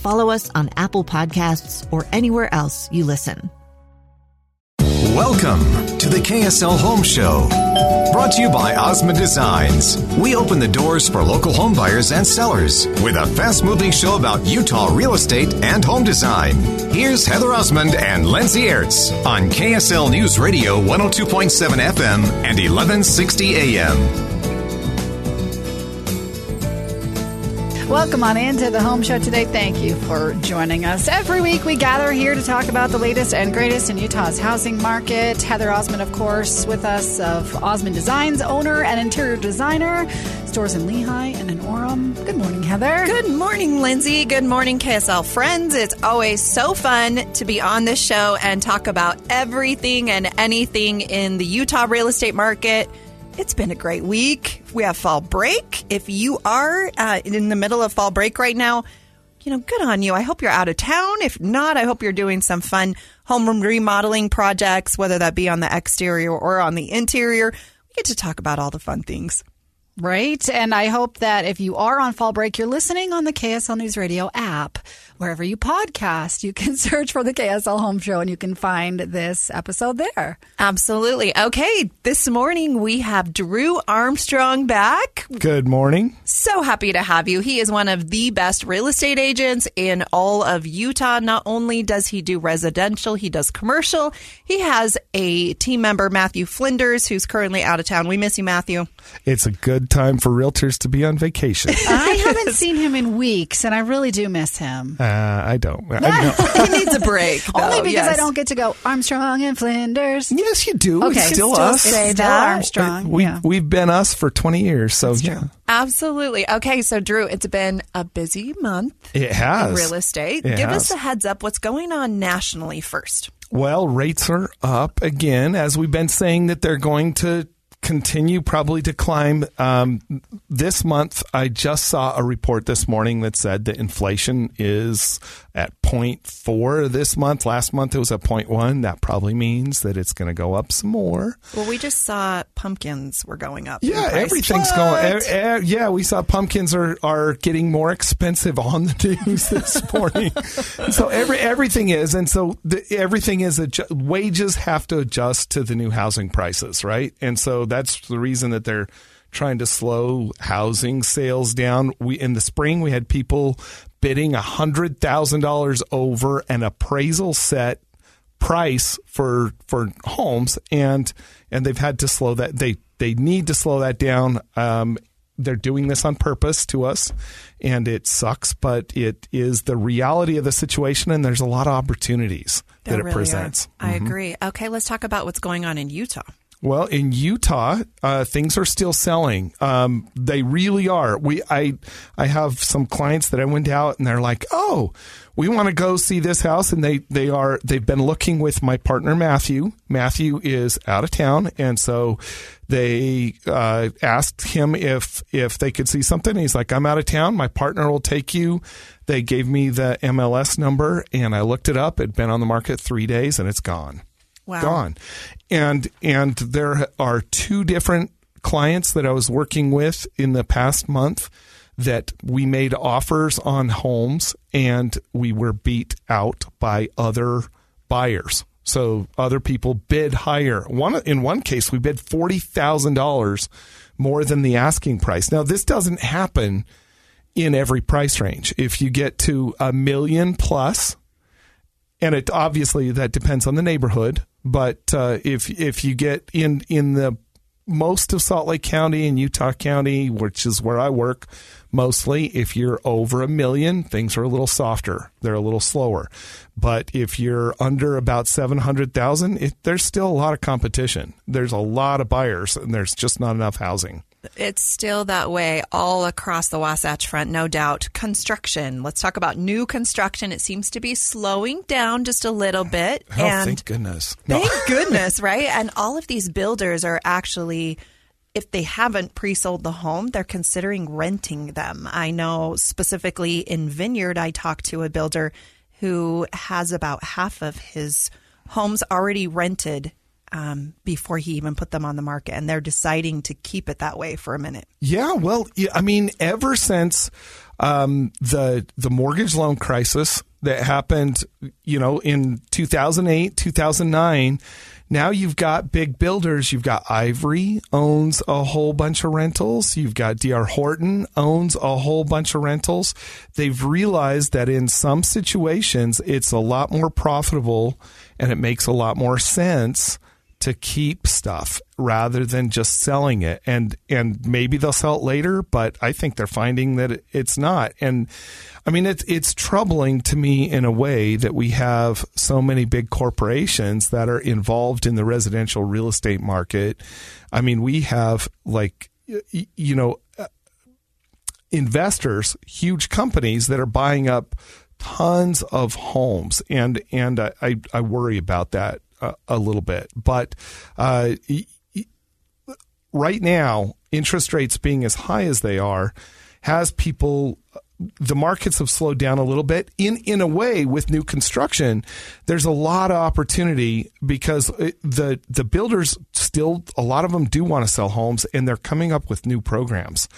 follow us on Apple Podcasts, or anywhere else you listen. Welcome to the KSL Home Show. Brought to you by Osmond Designs. We open the doors for local home buyers and sellers with a fast moving show about Utah real estate and home design. Here's Heather Osmond and Lindsay Ertz on KSL News Radio 102.7 FM and 1160 AM. Welcome on into the home show today. Thank you for joining us. Every week we gather here to talk about the latest and greatest in Utah's housing market. Heather Osmond, of course, with us of Osmond Designs, owner and interior designer, stores in Lehi and in Orem. Good morning, Heather. Good morning, Lindsay. Good morning, KSL friends. It's always so fun to be on this show and talk about everything and anything in the Utah real estate market. It's been a great week. We have fall break. If you are uh, in the middle of fall break right now, you know, good on you. I hope you're out of town. If not, I hope you're doing some fun home remodeling projects, whether that be on the exterior or on the interior. We get to talk about all the fun things. Right. And I hope that if you are on fall break, you're listening on the KSL News Radio app. Wherever you podcast, you can search for the KSL Home Show and you can find this episode there. Absolutely. Okay. This morning we have Drew Armstrong back. Good morning. So happy to have you. He is one of the best real estate agents in all of Utah. Not only does he do residential, he does commercial. He has a team member, Matthew Flinders, who's currently out of town. We miss you, Matthew. It's a good time for realtors to be on vacation. I haven't seen him in weeks and I really do miss him. Uh, Uh, I don't. I he needs a break. Though. Only because yes. I don't get to go Armstrong and Flinders. Yes, you do. Okay, it's still, still us. say that. Armstrong. We, yeah. We've been us for 20 years. So, That's yeah. true. Absolutely. Okay, so Drew, it's been a busy month It has. in real estate. It Give has. us a heads up. What's going on nationally first? Well, rates are up again, as we've been saying that they're going to continue probably to climb. Um, this month, I just saw a report this morning that said that inflation is at 0.4 this month. Last month it was at 0.1. That probably means that it's going to go up some more. Well, we just saw pumpkins were going up. Yeah, everything's What? going. e- e- yeah, we saw pumpkins are, are getting more expensive on the news this morning. so every everything is, and so the, everything is. Adju- wages have to adjust to the new housing prices, right? And so that's the reason that they're trying to slow housing sales down. We in the spring we had people bidding a hundred thousand dollars over an appraisal set price for for homes and and they've had to slow that they they need to slow that down um they're doing this on purpose to us and it sucks but it is the reality of the situation and there's a lot of opportunities There that it really presents are. I agree. Okay, let's talk about what's going on in Utah. Well, in Utah, uh, things are still selling. Um, they really are. We, I, I have some clients that I went out and they're like, "Oh, we want to go see this house," and they, they are, they've been looking with my partner Matthew. Matthew is out of town, and so they uh, asked him if if they could see something. He's like, "I'm out of town. My partner will take you." They gave me the MLS number, and I looked it up. It'd been on the market three days, and it's gone Wow. gone. And and there are two different clients that I was working with in the past month that we made offers on homes and we were beat out by other buyers. So other people bid higher. One in one case we bid $40,000 more than the asking price. Now this doesn't happen in every price range. If you get to a million plus, and it obviously that depends on the neighborhood. But uh, if if you get in in the most of Salt Lake County and Utah County, which is where I work mostly, if you're over a million, things are a little softer. They're a little slower. But if you're under about 700,000, there's still a lot of competition. There's a lot of buyers and there's just not enough housing. It's still that way all across the Wasatch Front, no doubt. Construction. Let's talk about new construction. It seems to be slowing down just a little bit. Oh, and thank goodness. No. Thank goodness, right? And all of these builders are actually if they haven't pre-sold the home, they're considering renting them. I know specifically in Vineyard, I talked to a builder who has about half of his homes already rented um, before he even put them on the market, and they're deciding to keep it that way for a minute. Yeah, well, I mean, ever since um, the the mortgage loan crisis that happened, you know, in 2008, 2009. Now you've got big builders. You've got Ivory owns a whole bunch of rentals. You've got DR Horton owns a whole bunch of rentals. They've realized that in some situations it's a lot more profitable and it makes a lot more sense to keep stuff rather than just selling it. And and maybe they'll sell it later but i think they're finding that it's not. And i mean it's it's troubling to me in a way that we have so many big corporations that are involved in the residential real estate market. I mean we have like you know uh, investors huge companies that are buying up tons of homes. And and I, I worry about that a, little bit. But uh, right now, interest rates being as high as they are has people the markets have slowed down a little bit in in a way with new construction there's a lot of opportunity because the the builders still a lot of them do want to sell homes and they're coming up with new programs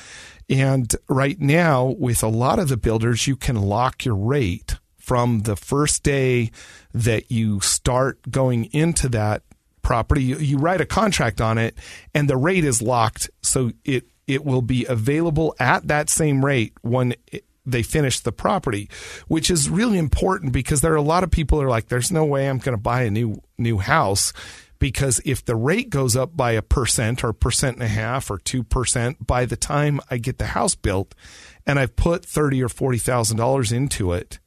and right now with a lot of the builders you can lock your rate from the first day that you start going into that property. You, you, write a contract on it, and the rate is locked, so it it will be available at that same rate when. It, they finish the property, which is really important because there are a lot of people are like, "There's no way I'm going to buy a new new house," because if the rate goes up by a percent or percent and a half or two percent by the time I get the house built, and I've put thirty or forty thousand dollars into it,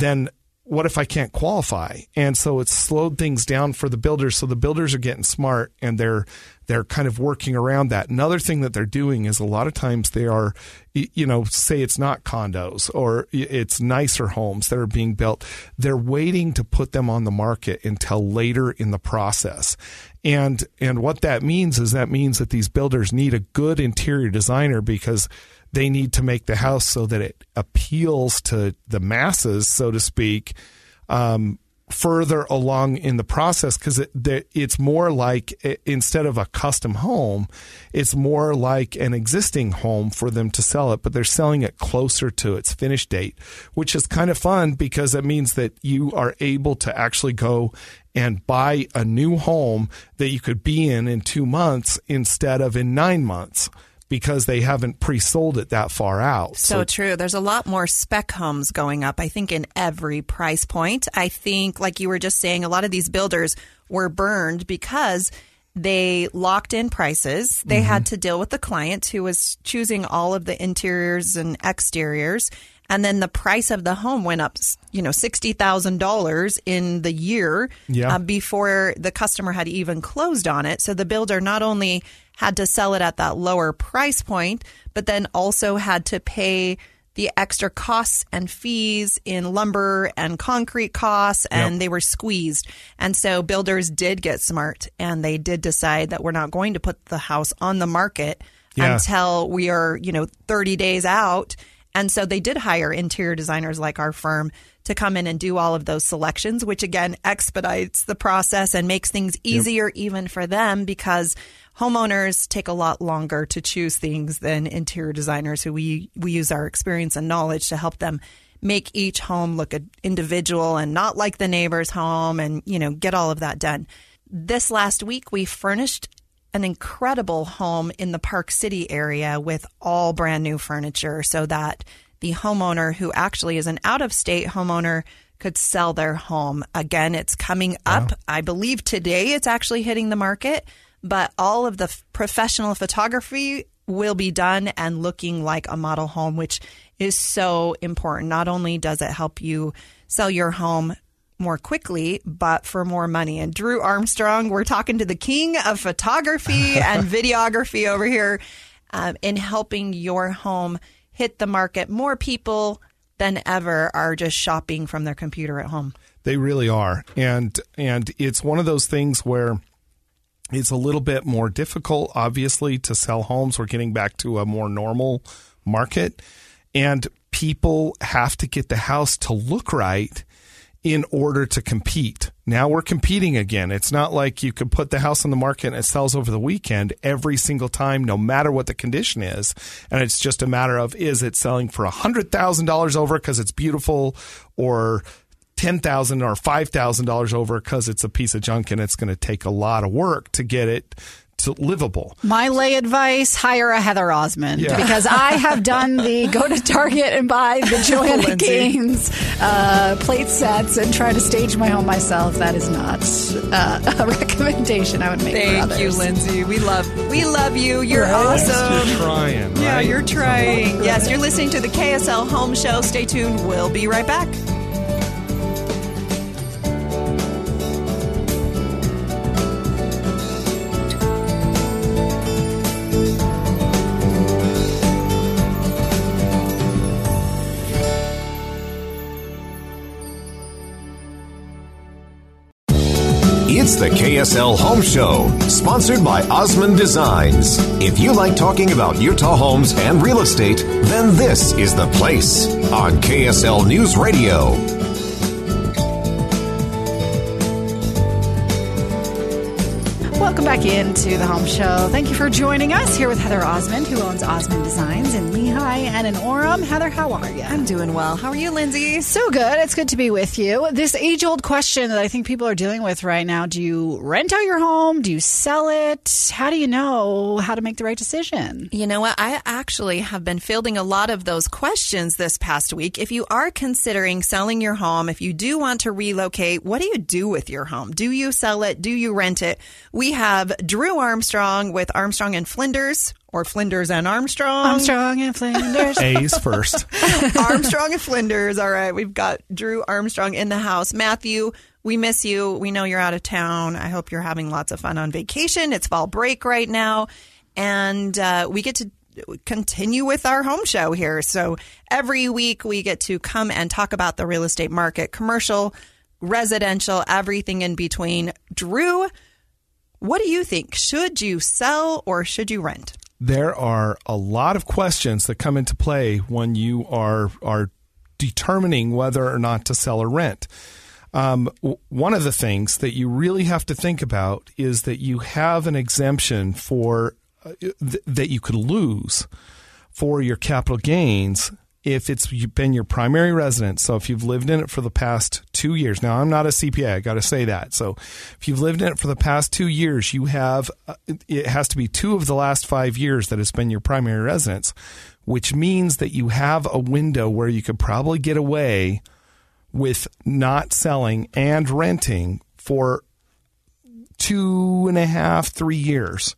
then what if I can't qualify? And so it's slowed things down for the builders. So the builders are getting smart and they're they're kind of working around that. Another thing that they're doing is a lot of times they are, you know, say it's not condos or it's nicer homes that are being built. They're waiting to put them on the market until later in the process. And and what that means is that means that these builders need a good interior designer because they need to make the house so that it appeals to the masses, so to speak, um, further along in the process because it, it's more like instead of a custom home, it's more like an existing home for them to sell it, but they're selling it closer to its finish date, which is kind of fun because it means that you are able to actually go and buy a new home that you could be in in two months instead of in nine months because they haven't pre-sold it that far out. So, so, true. There's a lot more spec homes going up, I think, in every price point. I think, like you were just saying, a lot of these builders were burned because they locked in prices. They mm-hmm. had to deal with the client who was choosing all of the interiors and exteriors. And then the price of the home went up, you know, $60,000 in the year yeah. uh, before the customer had even closed on it. So the builder not only had to sell it at that lower price point, but then also had to pay the extra costs and fees in lumber and concrete costs, and yep. they were squeezed. And so builders did get smart and they did decide that we're not going to put the house on the market yeah. until we are, you know, 30 days out. And so they did hire interior designers like our firm to come in and do all of those selections, which again expedites the process and makes things easier yep. even for them because homeowners take a lot longer to choose things than interior designers who we we use our experience and knowledge to help them make each home look individual and not like the neighbor's home and you know get all of that done. This last week we furnished an incredible home in the Park City area with all brand new furniture so that the homeowner who actually is an out of state homeowner could sell their home. Again, it's coming up. I believe today it's actually hitting the market, but all of the f- professional photography will be done and looking like a model home, which is so important. Not only does it help you sell your home more quickly, but for more money. And Drew Armstrong, we're talking to the king of photography and videography over here um, in helping your home hit the market. More people than ever are just shopping from their computer at home. They really are, and and it's one of those things where it's a little bit more difficult, obviously, to sell homes. We're getting back to a more normal market, and people have to get the house to look right in order to compete. Now we're competing again. It's not like you could put the house on the market and it sells over the weekend every single time, no matter what the condition is. And it's just a matter of is it selling for $100,000 over because it's beautiful or ten thousand or five thousand dollars over because it's a piece of junk and it's going to take a lot of work to get it to livable. My lay advice: hire a Heather Osmond Yeah. because I have done the go to Target and buy the Joanna Lindsay. Gaines uh, plate sets and try to stage my home myself. That is not uh, a recommendation I would make. for Thank you. Lindsay. We love we love you. You're awesome. You're trying. Yeah, you're trying. Yes, you're listening to the KSL Home Show. Stay tuned. We'll be right back. The KSL Home Show, sponsored by Osmond Designs. If you like talking about Utah homes and real estate, then this is the place on KSL News Radio. Welcome back into the Home Show. Thank you for joining us here with Heather Osmond, who owns Osmond Designs in Lehi and in Orem. Heather, how are you? I'm doing well. How are you, Lindsay? So good. It's good to be with you. This age old question that I think people are dealing with right now do you rent out your home? Do you sell it? How do you know how to make the right decision? You know what? I actually have been fielding a lot of those questions this past week. If you are considering selling your home, if you do want to relocate, what do you do with your home? Do you sell it? Do you rent it? We have Drew Armstrong with Armstrong and Flinders or Flinders and Armstrong. Armstrong and Flinders. A's first. Armstrong and Flinders. All right. We've got Drew Armstrong in the house. Matthew, we miss you. We know you're out of town. I hope you're having lots of fun on vacation. It's fall break right now. And uh, we get to continue with our home show here. So every week we get to come and talk about the real estate market, commercial, residential, everything in between. Drew, what do you think? Should you sell or should you rent? there are a lot of questions that come into play when you are are determining whether or not to sell or rent. Um, w- one of the things that you really have to think about is that you have an exemption for uh, th- that you could lose for your capital gains if it's been your primary residence. So if you've lived in it for the past two years, now I'm not a CPA, I got to say that. So if you've lived in it for the past two years, you have uh, it has to be two of the last five years that it's been your primary residence, which means that you have a window where you could probably get away with not selling and renting for two and a half, three years.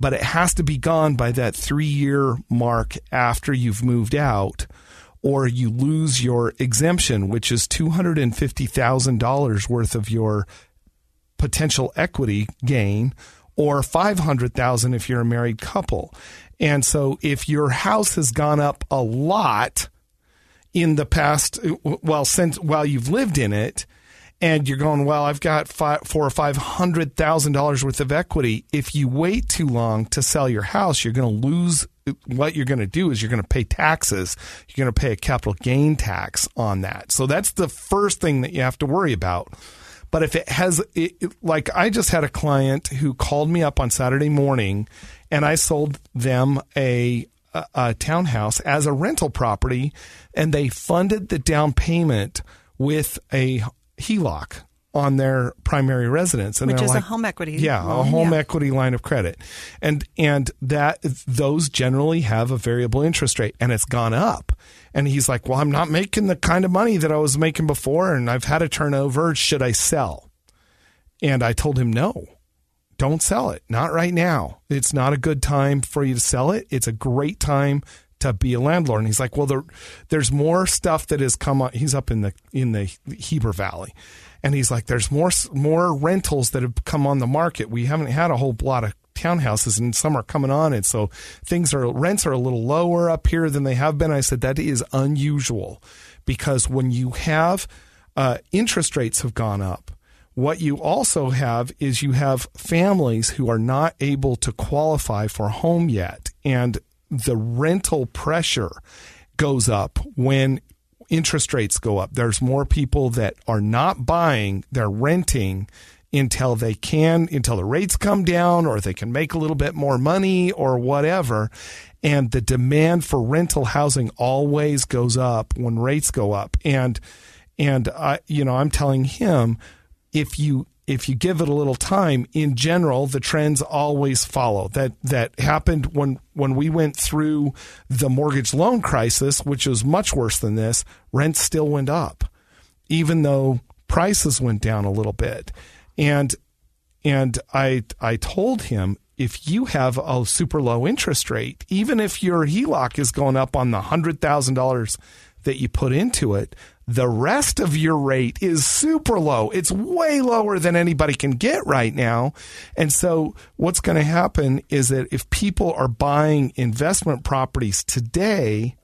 But it has to be gone by that three year mark after you've moved out, or you lose your exemption, which is $250,000 worth of your potential equity gain, or 500,000 if you're a married couple. And so if your house has gone up a lot, in the past, well, since while you've lived in it, and you're going, well, I've got five, four or five hundred thousand dollars worth of equity. If you wait too long to sell your house, you're going to lose. What you're going to do is you're going to pay taxes. You're going to pay a capital gain tax on that. So that's the first thing that you have to worry about. But if it has, it, it- like I just had a client who called me up on Saturday morning, and I sold them a a, a townhouse as a rental property, and they funded the down payment with a HELOC on their primary residence, and Which is a home equity Yeah, a home yeah. equity line of credit, and and that those generally have a variable interest rate, and it's gone up. And he's like, "Well, I'm not making the kind of money that I was making before, and I've had a turnover. Should I sell?" And I told him, "No, don't sell it. Not right now. It's not a good time for you to sell it. It's a great time to be a landlord." And he's like, "Well, there, there's more stuff that has come. On. He's up in the in the Heber Valley." And he's like, "There's more more rentals that have come on the market. We haven't had a whole lot of townhouses, and some are coming on, and so things are rents are a little lower up here than they have been." I said that is unusual because when you have uh, interest rates have gone up, what you also have is you have families who are not able to qualify for a home yet, and the rental pressure goes up when interest rates go up. There's more people that are not buying, they're renting until they can, until the rates come down or they can make a little bit more money or whatever. And the demand for rental housing always goes up when rates go up. And, and I, you know, I'm telling him if you, if you give it a little time, in general, the trends always follow. That that happened when when we went through the mortgage loan crisis, which was much worse than this. Rents still went up, even though prices went down a little bit. And and I I told him if you have a super low interest rate, even if your HELOC is going up on the hundred thousand dollars that you put into it, the rest of your rate is super low. It's way lower than anybody can get right now. And so what's going to happen is that if people are buying investment properties today,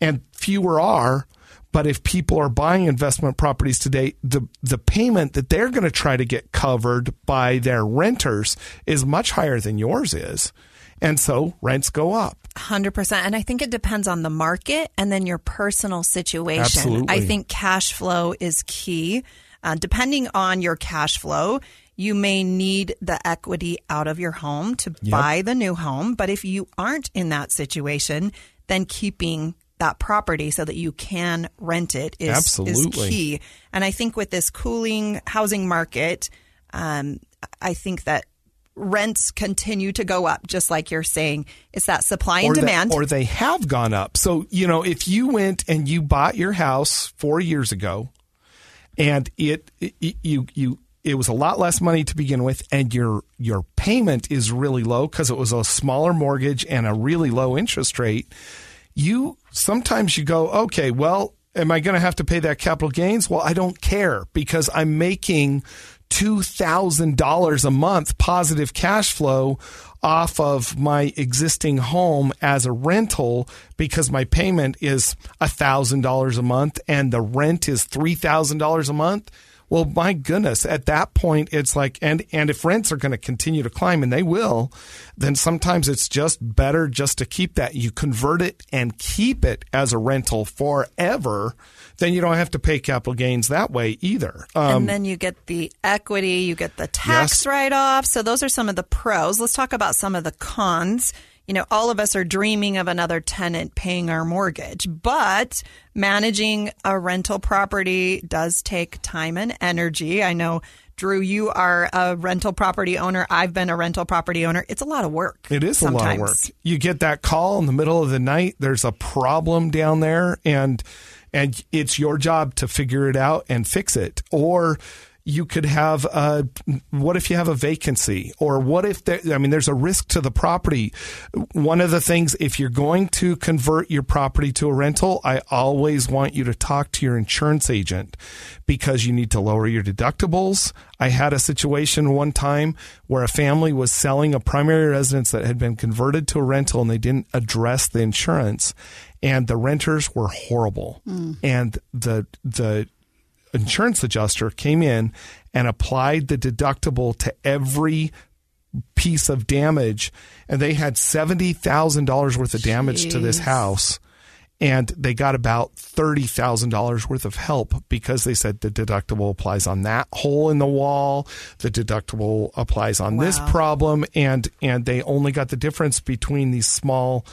and fewer are, but if people are buying investment properties today, the the payment that they're going to try to get covered by their renters is much higher than yours is. And so rents go up. 100%. And I think it depends on the market and then your personal situation. Absolutely. I think cash flow is key. Uh, depending on your cash flow, you may need the equity out of your home to buy the new home. But if you aren't in that situation, then keeping that property so that you can rent it is, is key. And I think with this cooling housing market, um, I think that rents continue to go up, just like you're saying. It's that supply and or demand. That, or they have gone up. So, you know, if you went and you bought your house four years ago and it, it you, you, it was a lot less money to begin with, and your your payment is really low because it was a smaller mortgage and a really low interest rate. You sometimes you go, okay, well, am I going to have to pay that capital gains? Well, I don't care because I'm making $2,000 a month positive cash flow off of my existing home as a rental because my payment is $1,000 a month and the rent is $3,000 a month. Well, my goodness, at that point, it's like, and, and if rents are going to continue to climb, and they will, then sometimes it's just better just to keep that. You convert it and keep it as a rental forever, then you don't have to pay capital gains that way either. Um, and then you get the equity, you get the tax Yes. write off. So those are some of the pros. Let's talk about some of the cons. You know, all of us are dreaming of another tenant paying our mortgage, but managing a rental property does take time and energy. I know, Drew, you are a rental property owner. I've been a rental property owner. It's a lot of work. It is a lot of work. You get that call in the middle of the night. There's a problem down there, and and it's your job to figure it out and fix it. Or you could have a, what if you have a vacancy or what if there, I mean there's a risk to the property. One of the things if you're going to convert your property to a rental, I always want you to talk to your insurance agent because you need to lower your deductibles. I had a situation one time where a family was selling a primary residence that had been converted to a rental and they didn't address the insurance and the renters were horrible. Mm. And the the insurance adjuster came in and applied the deductible to every piece of damage and they had $70,000 worth of damage to this house and they got about $30,000 worth of help because they said the deductible applies on that hole in the wall the deductible applies on this problem and and they only got the difference between these small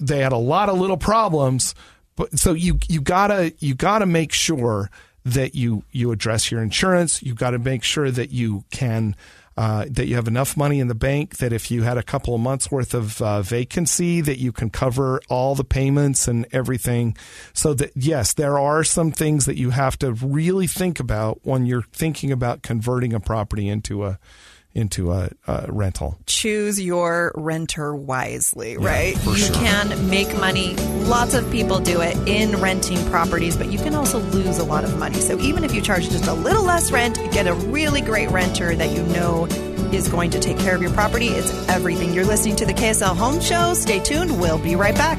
they had a lot of little problems but so you you gotta you gotta make sure that you you address your insurance. You've got to make sure that you can uh, that you have enough money in the bank that if you had a couple of months worth of uh, vacancy that you can cover all the payments and everything so that yes there are some things that you have to really think about when you're thinking about converting a property into a into a, a rental choose your renter wisely, Yeah, right? you sure. can make money. Lots of people do it in renting properties, but you can also lose a lot of money. So even if you charge just a little less rent, get a really great renter that you know is going to take care of your property. It's everything. You're listening to the KSL Home Show. Stay tuned. We'll be right back.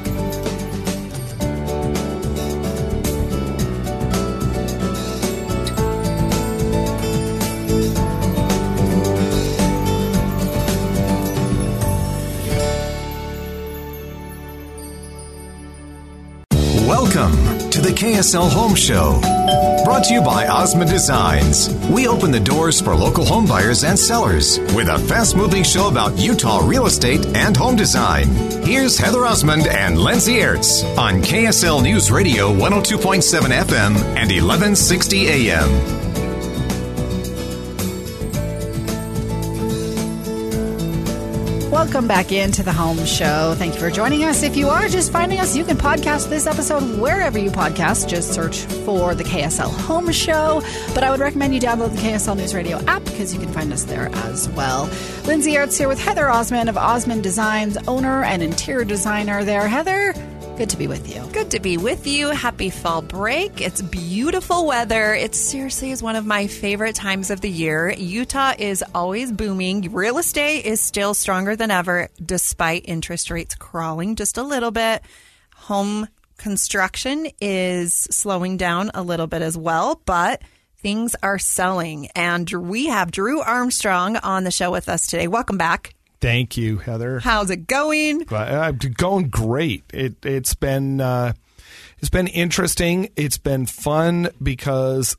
KSL Home Show. Brought to you by Osmond Designs. We open the doors for local home buyers and sellers with a fast moving show about Utah real estate and home design. Here's Heather Osmond and Lindsay Ertz on KSL News Radio 102.7 FM and 1160 AM. Welcome back into the home show. Thank you for joining us. If you are just finding us, you can podcast this episode wherever you podcast. Just search for the KSL Home Show. But I would recommend you download the KSL News Radio app because you can find us there as well. Lindsay Ertz here with Heather Osmond of Osmond Designs, owner and interior designer there. Heather, good to be with you. Good to be with you. Happy fall break. It's beautiful weather. It seriously is one of my favorite times of the year. Utah is always booming. Real estate is still stronger than ever, despite interest rates crawling just a little bit. Home construction is slowing down a little bit as well, but things are selling. And we have Drew Armstrong on the show with us today. Welcome back. Thank you heather How's it going? Uh, going great. It it's been uh, it's been interesting. It's been fun because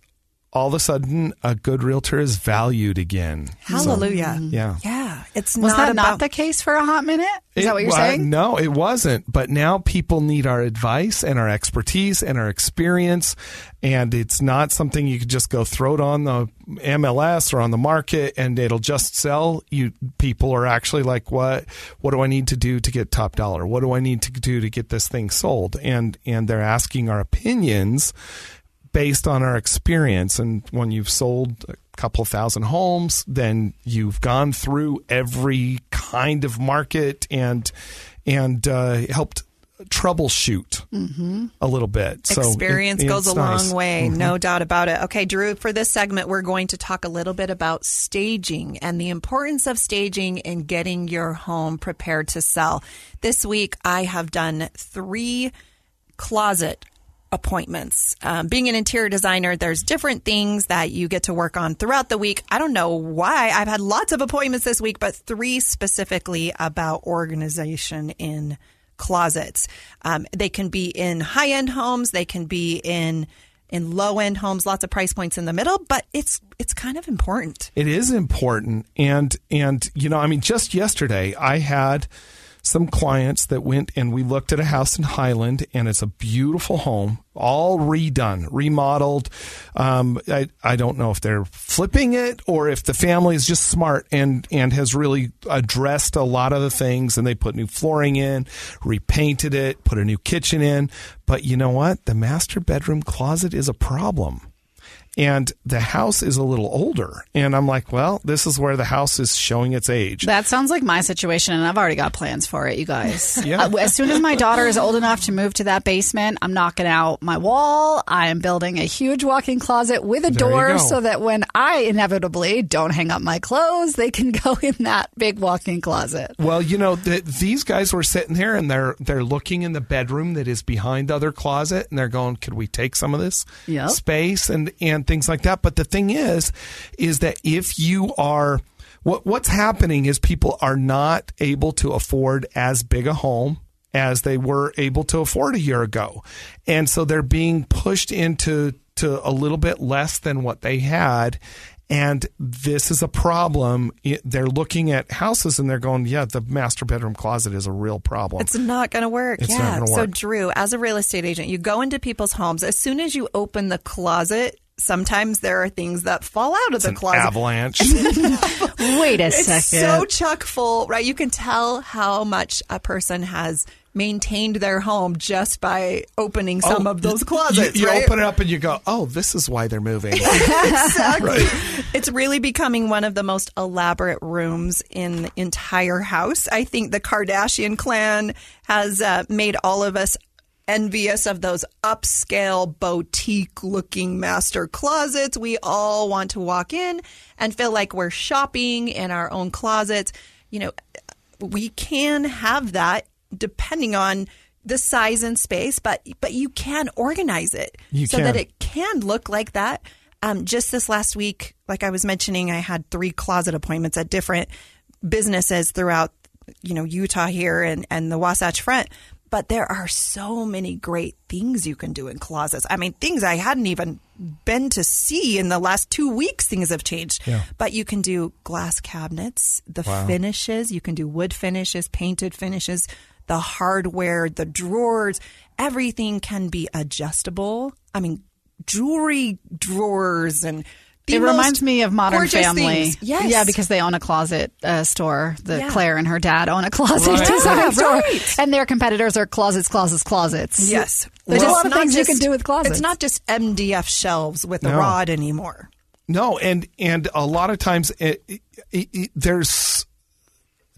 all of a sudden a good realtor is valued again. Hallelujah. Yeah. Yeah. It's Was not that about not the case for a hot minute? Is It that what you're wa- saying? No, it wasn't. But now people need our advice and our expertise and our experience. And it's not something you could just go throw it on the MLS or on the market and it'll just sell. You people are actually like, what what do I need to do to get top dollar? What do I need to do to get this thing sold? And and they're asking our opinions based on our experience. And when you've sold a couple thousand homes, then you've gone through every kind of market and and uh, helped troubleshoot a little bit. So it- Experience goes it's a long nice. Mm-hmm. way, no doubt about it. Okay, Drew, for this segment, we're going to talk a little bit about staging and the importance of staging in getting your home prepared to sell. This week, I have done three closet appointments. Um, being an interior designer, there's different things that you get to work on throughout the week. I don't know why I've had lots of appointments this week, but three specifically about organization in closets. Um, they can be in high end homes. They can be in in low end homes. Lots of price points in the middle, but it's it's kind of important. It is important, and and you know, I mean, just yesterday I had some clients that went and we looked at a house in Highland, and it's a beautiful home, all redone, remodeled. Um, I I don't know if they're flipping it or if the family is just smart and and has really addressed a lot of the things, and they put new flooring in, repainted it, put a new kitchen in. But you know what? The master bedroom closet is a problem and the house is a little older. And I'm like, well, this is where the house is showing its age. That sounds like my situation, and I've already got plans for it, you guys. Yeah. Uh, as soon as my daughter is old enough to move to that basement, I'm knocking out my wall. I am building a huge walk-in closet with a There door so that when I inevitably don't hang up my clothes, they can go in that big walk-in closet. Well, you know, the, these guys were sitting there and they're they're looking in the bedroom that is behind the other closet and they're going, "Could we take some of this Yep. space and and things like that?" But the thing is, is that if you are what what's happening is people are not able to afford as big a home as they were able to afford a year ago, and so they're being pushed into to a little bit less than what they had. And this is a problem. It- They're looking at houses and they're going, yeah, the master bedroom closet is a real problem. It's not going to work. It's yeah. gonna So. Drew, as a real estate agent, you go into people's homes. As soon as you open the closet, sometimes there are things that fall out of It's the an closet. avalanche. Wait a It's second. so chock full, right? You can tell how much a person has maintained their home just by opening some Oh, of those closets. You, you right? open it up and you go, "Oh, this is why they're moving." exactly. It's really becoming one of the most elaborate rooms in the entire house. I think the Kardashian clan has uh, made all of us envious of those upscale boutique looking master closets. We all want to walk in and feel like we're shopping in our own closets. You know, we can have that depending on the size and space, but but you can organize it You so can. that it can look like that. Um, just this last week, like I was mentioning, I had three closet appointments at different businesses throughout, you know, Utah here and, and the Wasatch Front. But there are so many great things you can do in closets. I mean, things I hadn't even been to see in the last two weeks. Things have changed. Yeah. But you can do glass cabinets, the Wow. finishes. You can do wood finishes, painted finishes, the hardware, the drawers. Everything can be adjustable. I mean, jewelry drawers and it reminds me of Modern Family. things. Yes. Yeah, because they own a closet uh, store. The Yeah. Claire and her dad own a closet Right. design Yeah, store. right. And their competitors are closets, closets, closets. Yes. There's a lot of it's not things you can do with closets. It's not just MDF shelves with a rod anymore. No, and and a lot of times it, it, it, there's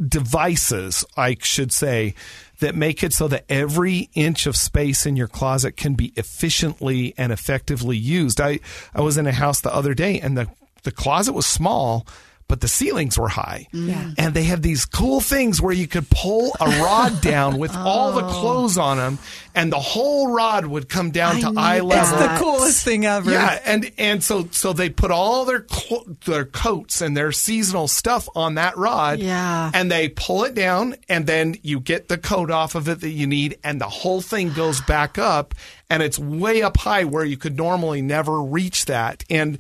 devices, I should say, that make it so that every inch of space in your closet can be efficiently and effectively used. I I was in a house the other day, and the the closet was small. But the ceilings were high. And they had these cool things where you could pull a rod down with all the clothes on them, and the whole rod would come down to eye need level. that. The coolest thing ever. Yeah, and and so so they put all their clo- their coats and their seasonal stuff on that rod. Yeah. and they pull it down, and then you get the coat off of it that you need, and the whole thing goes back up, and it's way up high where you could normally never reach that, and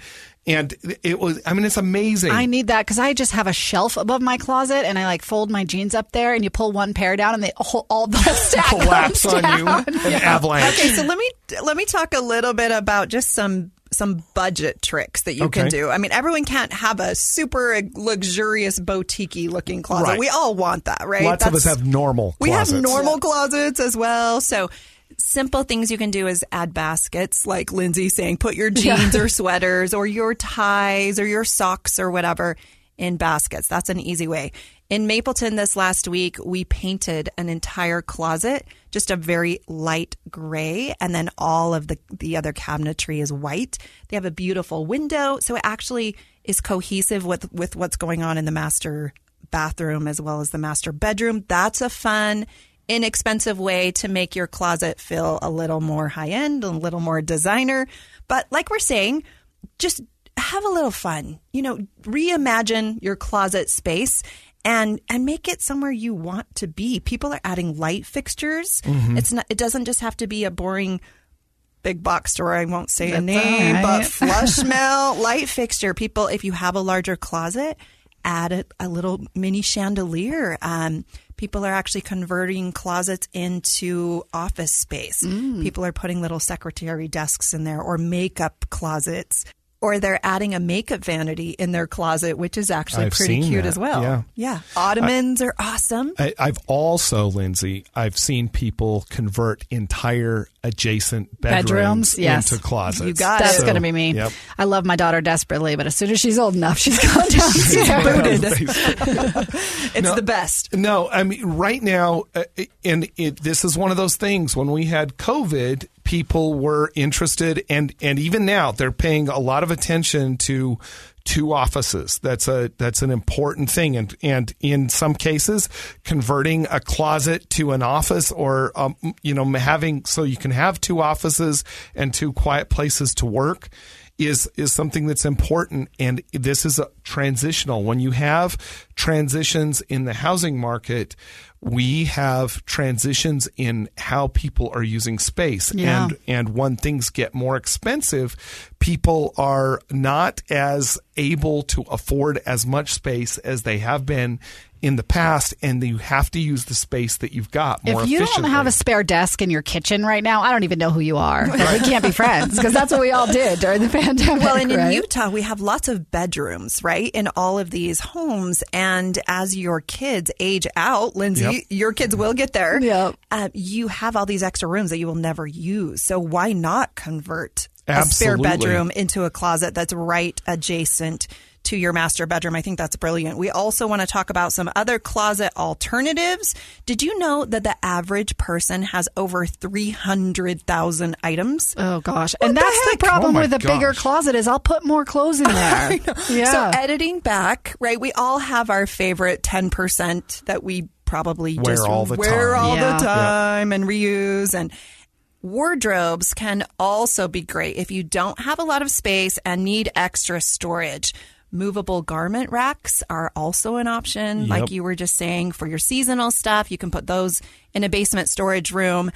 and it was. I mean, it's amazing. I need that because I just have a shelf above my closet and I like fold my jeans up there and you pull one pair down and they all, all the stack collapse comes on you, down. an avalanche. Okay, so let me let me talk a little bit about just some some budget tricks that you can do. I mean, everyone can't have a super luxurious boutique looking closet. Right. We all want that, right? Lots of us have normal. We have closets. normal closets as well. So simple things you can do is add baskets, like Lindsay saying, put your jeans or sweaters or your ties or your socks or whatever in baskets. That's an easy way. In Mapleton this last week, we painted an entire closet, just a very light gray, and then all of the, the other cabinetry is white. They have a beautiful window, so it actually is cohesive with, with what's going on in the master bathroom as well as the master bedroom. That's a fun, inexpensive way to make your closet feel a little more high end, a little more designer. But like we're saying, just have a little fun. You know, reimagine your closet space and and make it somewhere you want to be. People are adding light fixtures. It's not it doesn't just have to be a boring big box store. I won't say a name, all but flush mount light fixture. People, if you have a larger closet, add a, a little mini chandelier. Um, people are actually converting closets into office space. Mm. People are putting little secretary desks in there or makeup closets. Or they're adding a makeup vanity in their closet, which is actually I've pretty cute that, as well. yeah. yeah. Ottomans are awesome. I, I've also, Lindsay, I've seen people convert entire adjacent bedrooms, Bedrooms, yes. into closets. You got That's So- going to be me. Yep. I love my daughter desperately, but as soon as she's old enough, she's gone downstairs. It's the best. No, I mean right now, uh, and it, this is one of those things. When we had COVID, people were interested, and and even now they're paying a lot of attention to two offices. That's a that's an important thing, and and in some cases, converting a closet to an office, or um, you know having so you can have two offices and two quiet places to work is is something that's important and this is a transitional when you have transitions in the housing market we have transitions in how people are using space Yeah. and and when things get more expensive people are not as able to afford as much space as they have been in the past and you have to use the space that you've got more If you don't have a spare desk in your kitchen right now, I don't even know who you are. we can't be friends because that's what we all did during the pandemic. Well, and in right? Utah, we have lots of bedrooms, right, in all of these homes. And as your kids age out, Lindsay, Yep. your kids will get there. Yep. Uh, you have all these extra rooms that you will never use. So why not convert a spare bedroom into a closet that's right adjacent to your master bedroom? I think that's brilliant. We also want to talk about some other closet alternatives. Did you know that the average person has over 300,000 items? Oh gosh, and that's the, problem Oh, with a bigger closet is I'll put more clothes in there. Yeah. So editing back, right? We all have our favorite ten percent that we probably Wear just all the wear time. all Yeah. the time and reuse and. Wardrobes can also be great if you don't have a lot of space and need extra storage. Movable garment racks are also an option. Yep. Like you were just saying, for your seasonal stuff, you can put those in a basement storage room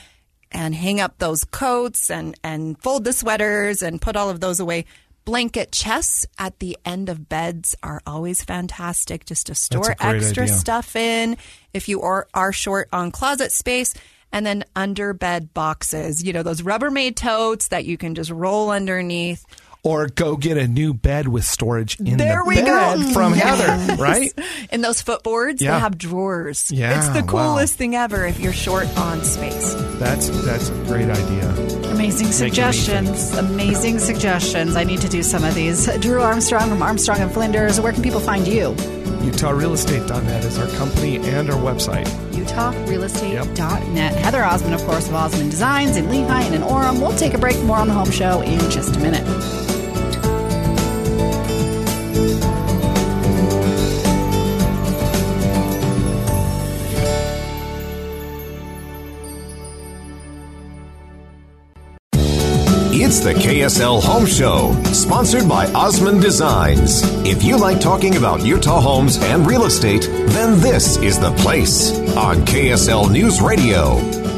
and hang up those coats and, and fold the sweaters and put all of those away. Blanket chests at the end of beds are always fantastic just to store extra idea. stuff in if you are, are short on closet space. And then under bed boxes, you know, those Rubbermaid totes that you can just roll underneath. Or go get a new bed with storage in There the we bed go. from Heather, right? And those footboards, Yeah. they have drawers. Yeah, it's the wow. coolest thing ever if you're short on space. That's that's a great idea. Amazing Make suggestions. Amazing suggestions. I need to do some of these. Drew Armstrong from Armstrong and Flinders. Where can people find you? UtahRealestate.net is our company and our website. UtahRealestate.net. Heather Osmond, of course, of Osmond Designs in Lehi and in Orem. We'll take a break. More on the home show in just a minute. It's the KSL Home Show, sponsored by Osmond Designs. If you like talking about Utah homes and real estate, then this is the place on KSL News Radio.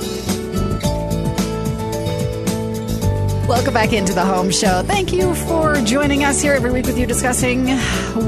Welcome back into the home show. Thank you for joining us here every week with you discussing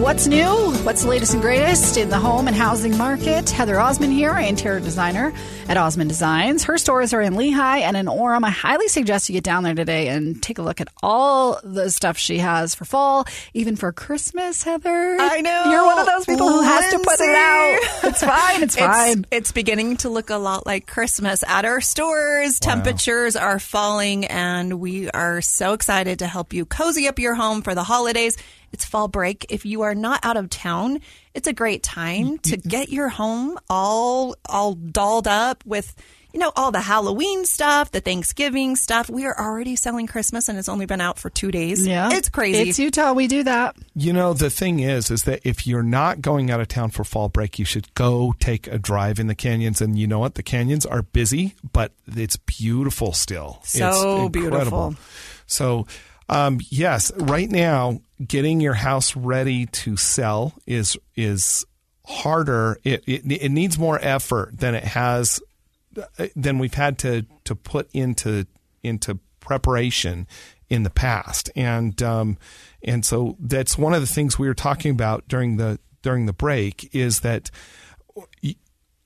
what's new, what's the latest and greatest in the home and housing market. Heather Osmond here, interior designer at Osmond Designs. Her stores are in Lehi and in Orem. I highly suggest you get down there today and take a look at all the stuff she has for fall, even for Christmas, Heather. I know. You're one of those people who has to put it out. It's fine. It's fine. It's beginning to look a lot like Christmas at our stores. Temperatures are falling, and we are so excited to help you cozy up your home for the holidays. It's fall break. If you are not out of town, it's a great time to mm-hmm. get your home all all dolled up with you know all the Halloween stuff, the Thanksgiving stuff. We are already selling Christmas, and it's only been out for two days. yeah. it's crazy. It's Utah. We do that. You know, the thing is, is that if you're not going out of town for fall break, you should go take a drive in the canyons. And you know what? The canyons are busy, but it's beautiful still. So it's incredible. beautiful. So, um, yes, right now, getting your house ready to sell is is harder. It, it it needs more effort than it has than we've had to to put into into preparation in the past, and um, and so that's one of the things we were talking about during the during the break is that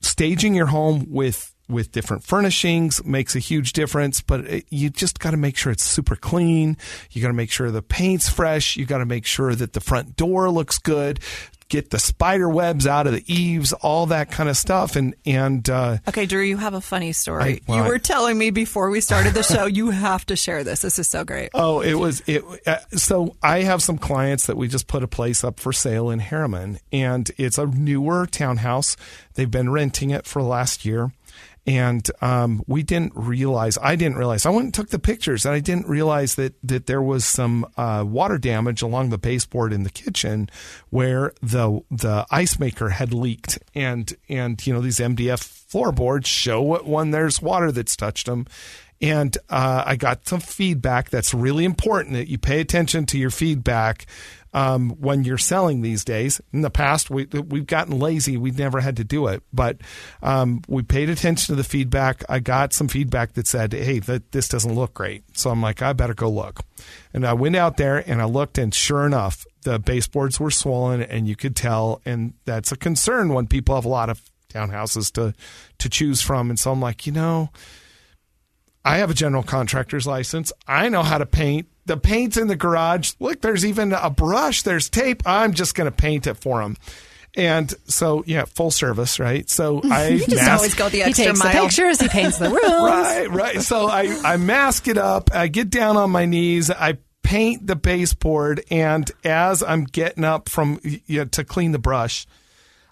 staging your home with with different furnishings makes a huge difference but it, you just got to make sure it's super clean. You got to make sure the paint's fresh. You got to make sure that the front door looks good get the spider webs out of the eaves all that kind of stuff and and uh, Okay, Drew, you have a funny story. I- well, you I- were telling me before we started the show. you have to share this. This is so great. Oh, it was it. Uh, so I have some clients that we just put a place up for sale in Herriman, and it's a newer townhouse. They've been renting it for the last year, and um, we didn't realize. I didn't realize. I went and took the pictures, and I didn't realize that that there was some uh, water damage along the baseboard in the kitchen where the the ice maker had leaked, and and you know these MDF floorboards show it when there's water that's touched them and uh, I got some feedback that's really important that you pay attention to your feedback um, when you're selling these days. In the past, we, we've gotten lazy. We've never had to do it, but um, we paid attention to the feedback. I got some feedback that said, hey, this doesn't look great. So I'm like, I better go look. And I went out there and I looked, and sure enough, the baseboards were swollen, and you could tell. And that's a concern when people have a lot of townhouses to to choose from. And so I'm like, you know, I have a general contractor's license. I know how to paint. The paint's in the garage. Look, there's even a brush. There's tape. I'm just going to paint it for him. And so, yeah, full service, right? So I you just mask- always go the extra He extra takes the pictures, he paints the rooms. right, right. So I, I mask it up. I get down on my knees. I paint the baseboard, and as I'm getting up from you know, to clean the brush,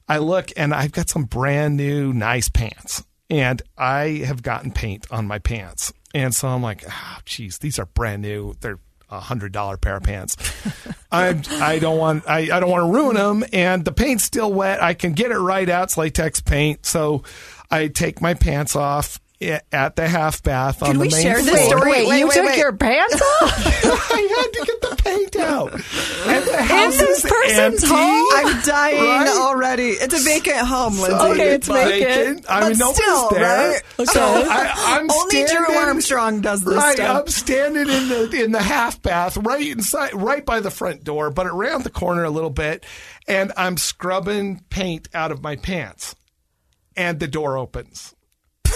I look and I've got some brand new nice pants, and I have gotten paint on my pants, and so I'm like, oh, geez, these are brand new. They're a hundred dollar pair of pants. I I don't want I, I don't want to ruin them, and the paint's still wet. I can get it right out. It's latex paint, so I take my pants off at the half bath on Can the we main share this story? Wait, Wait, you wait, took wait. your pants off? I had to get the paint out. And the house this is person's empty. home? I'm dying Right? already. It's a vacant home, Lindsay. Okay, it's But- vacant. I mean, But nobody's still, there. right? So I, I'm Only Drew standing, Armstrong does this Right, stuff. I'm standing in the in the half bath, right inside, right by the front door, but around the corner a little bit, and I'm scrubbing paint out of my pants, and the door opens.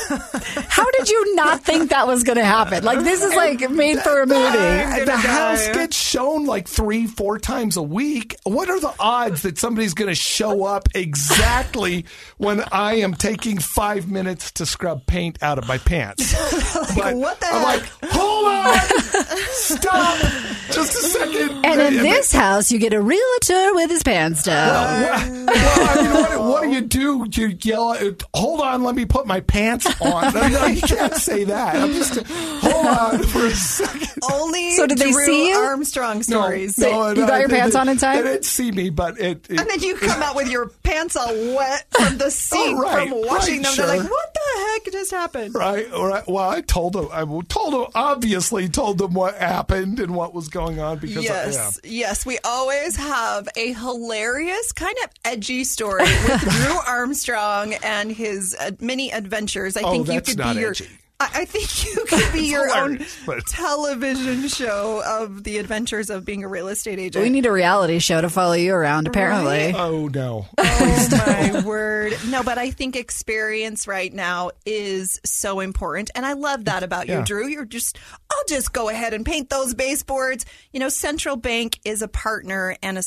How did you not think that was going to happen? Like, this is like made for a movie. Uh, the house gets shown like three, four times a week. What are the odds that somebody's going to show up exactly when I am taking five minutes to scrub paint out of my pants? but what the I'm heck? like, hold on, stop, just a second. And in this house, you get a realtor with his pants down. well, I mean, what, what do you do? You yell, hold on, let me put my pants on. No, no, you can't say that. I'm just, hold on for a second. Only So did they Drew see you? Armstrong stories. No, You got your they- pants they- on inside? They didn't see me, but it. it And then you come out with your pants all wet from the seat Oh, right, from washing right, them. They're like, what the heck just happened? Right, right. Well, I told them. I told them. Obviously, told them what happened and what was going on because. Yes, yes. We always have a hilarious, kind of edgy story with Drew Armstrong and his uh, many adventures. I Oh, think you could not be your. edgy. I I think you could be your own but- television show of the adventures of being a real estate agent. We need a reality show to follow you around, apparently. Yeah. Oh no. Oh my word. No, but I think experience right now is so important. And I love that about you, Drew. You're just, I'll just go ahead and paint those baseboards. You know, Central Bank is a partner and a,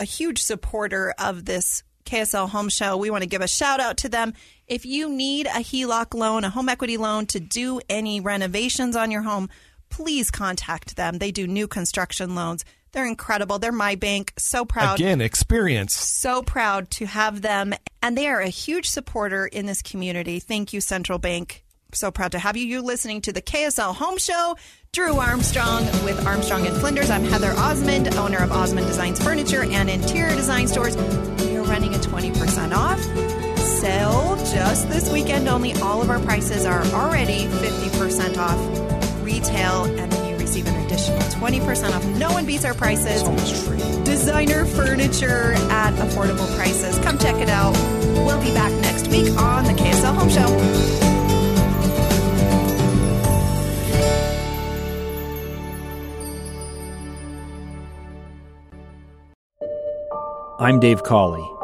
a huge supporter of this KSL Home Show. We want to give a shout out to them. If you need a HELOC loan, a home equity loan to do any renovations on your home, please contact them. They do new construction loans. They're incredible. They're my bank. So proud Again, experience. so proud to have them. And they are a huge supporter in this community. Thank you, Central Bank. So proud to have you. You're listening to the KSL Home Show. Drew Armstrong with Armstrong and Flinders. I'm Heather Osmond, owner of Osmond Designs Furniture and Interior Design Stores. We are running a 20% off sale just this weekend only. All of our prices are already 50% off retail, and then you receive an additional 20% off. No one beats our prices designer furniture at affordable prices. Come check it out. We'll be back next week on the KSL Home Show. I'm Dave Cawley,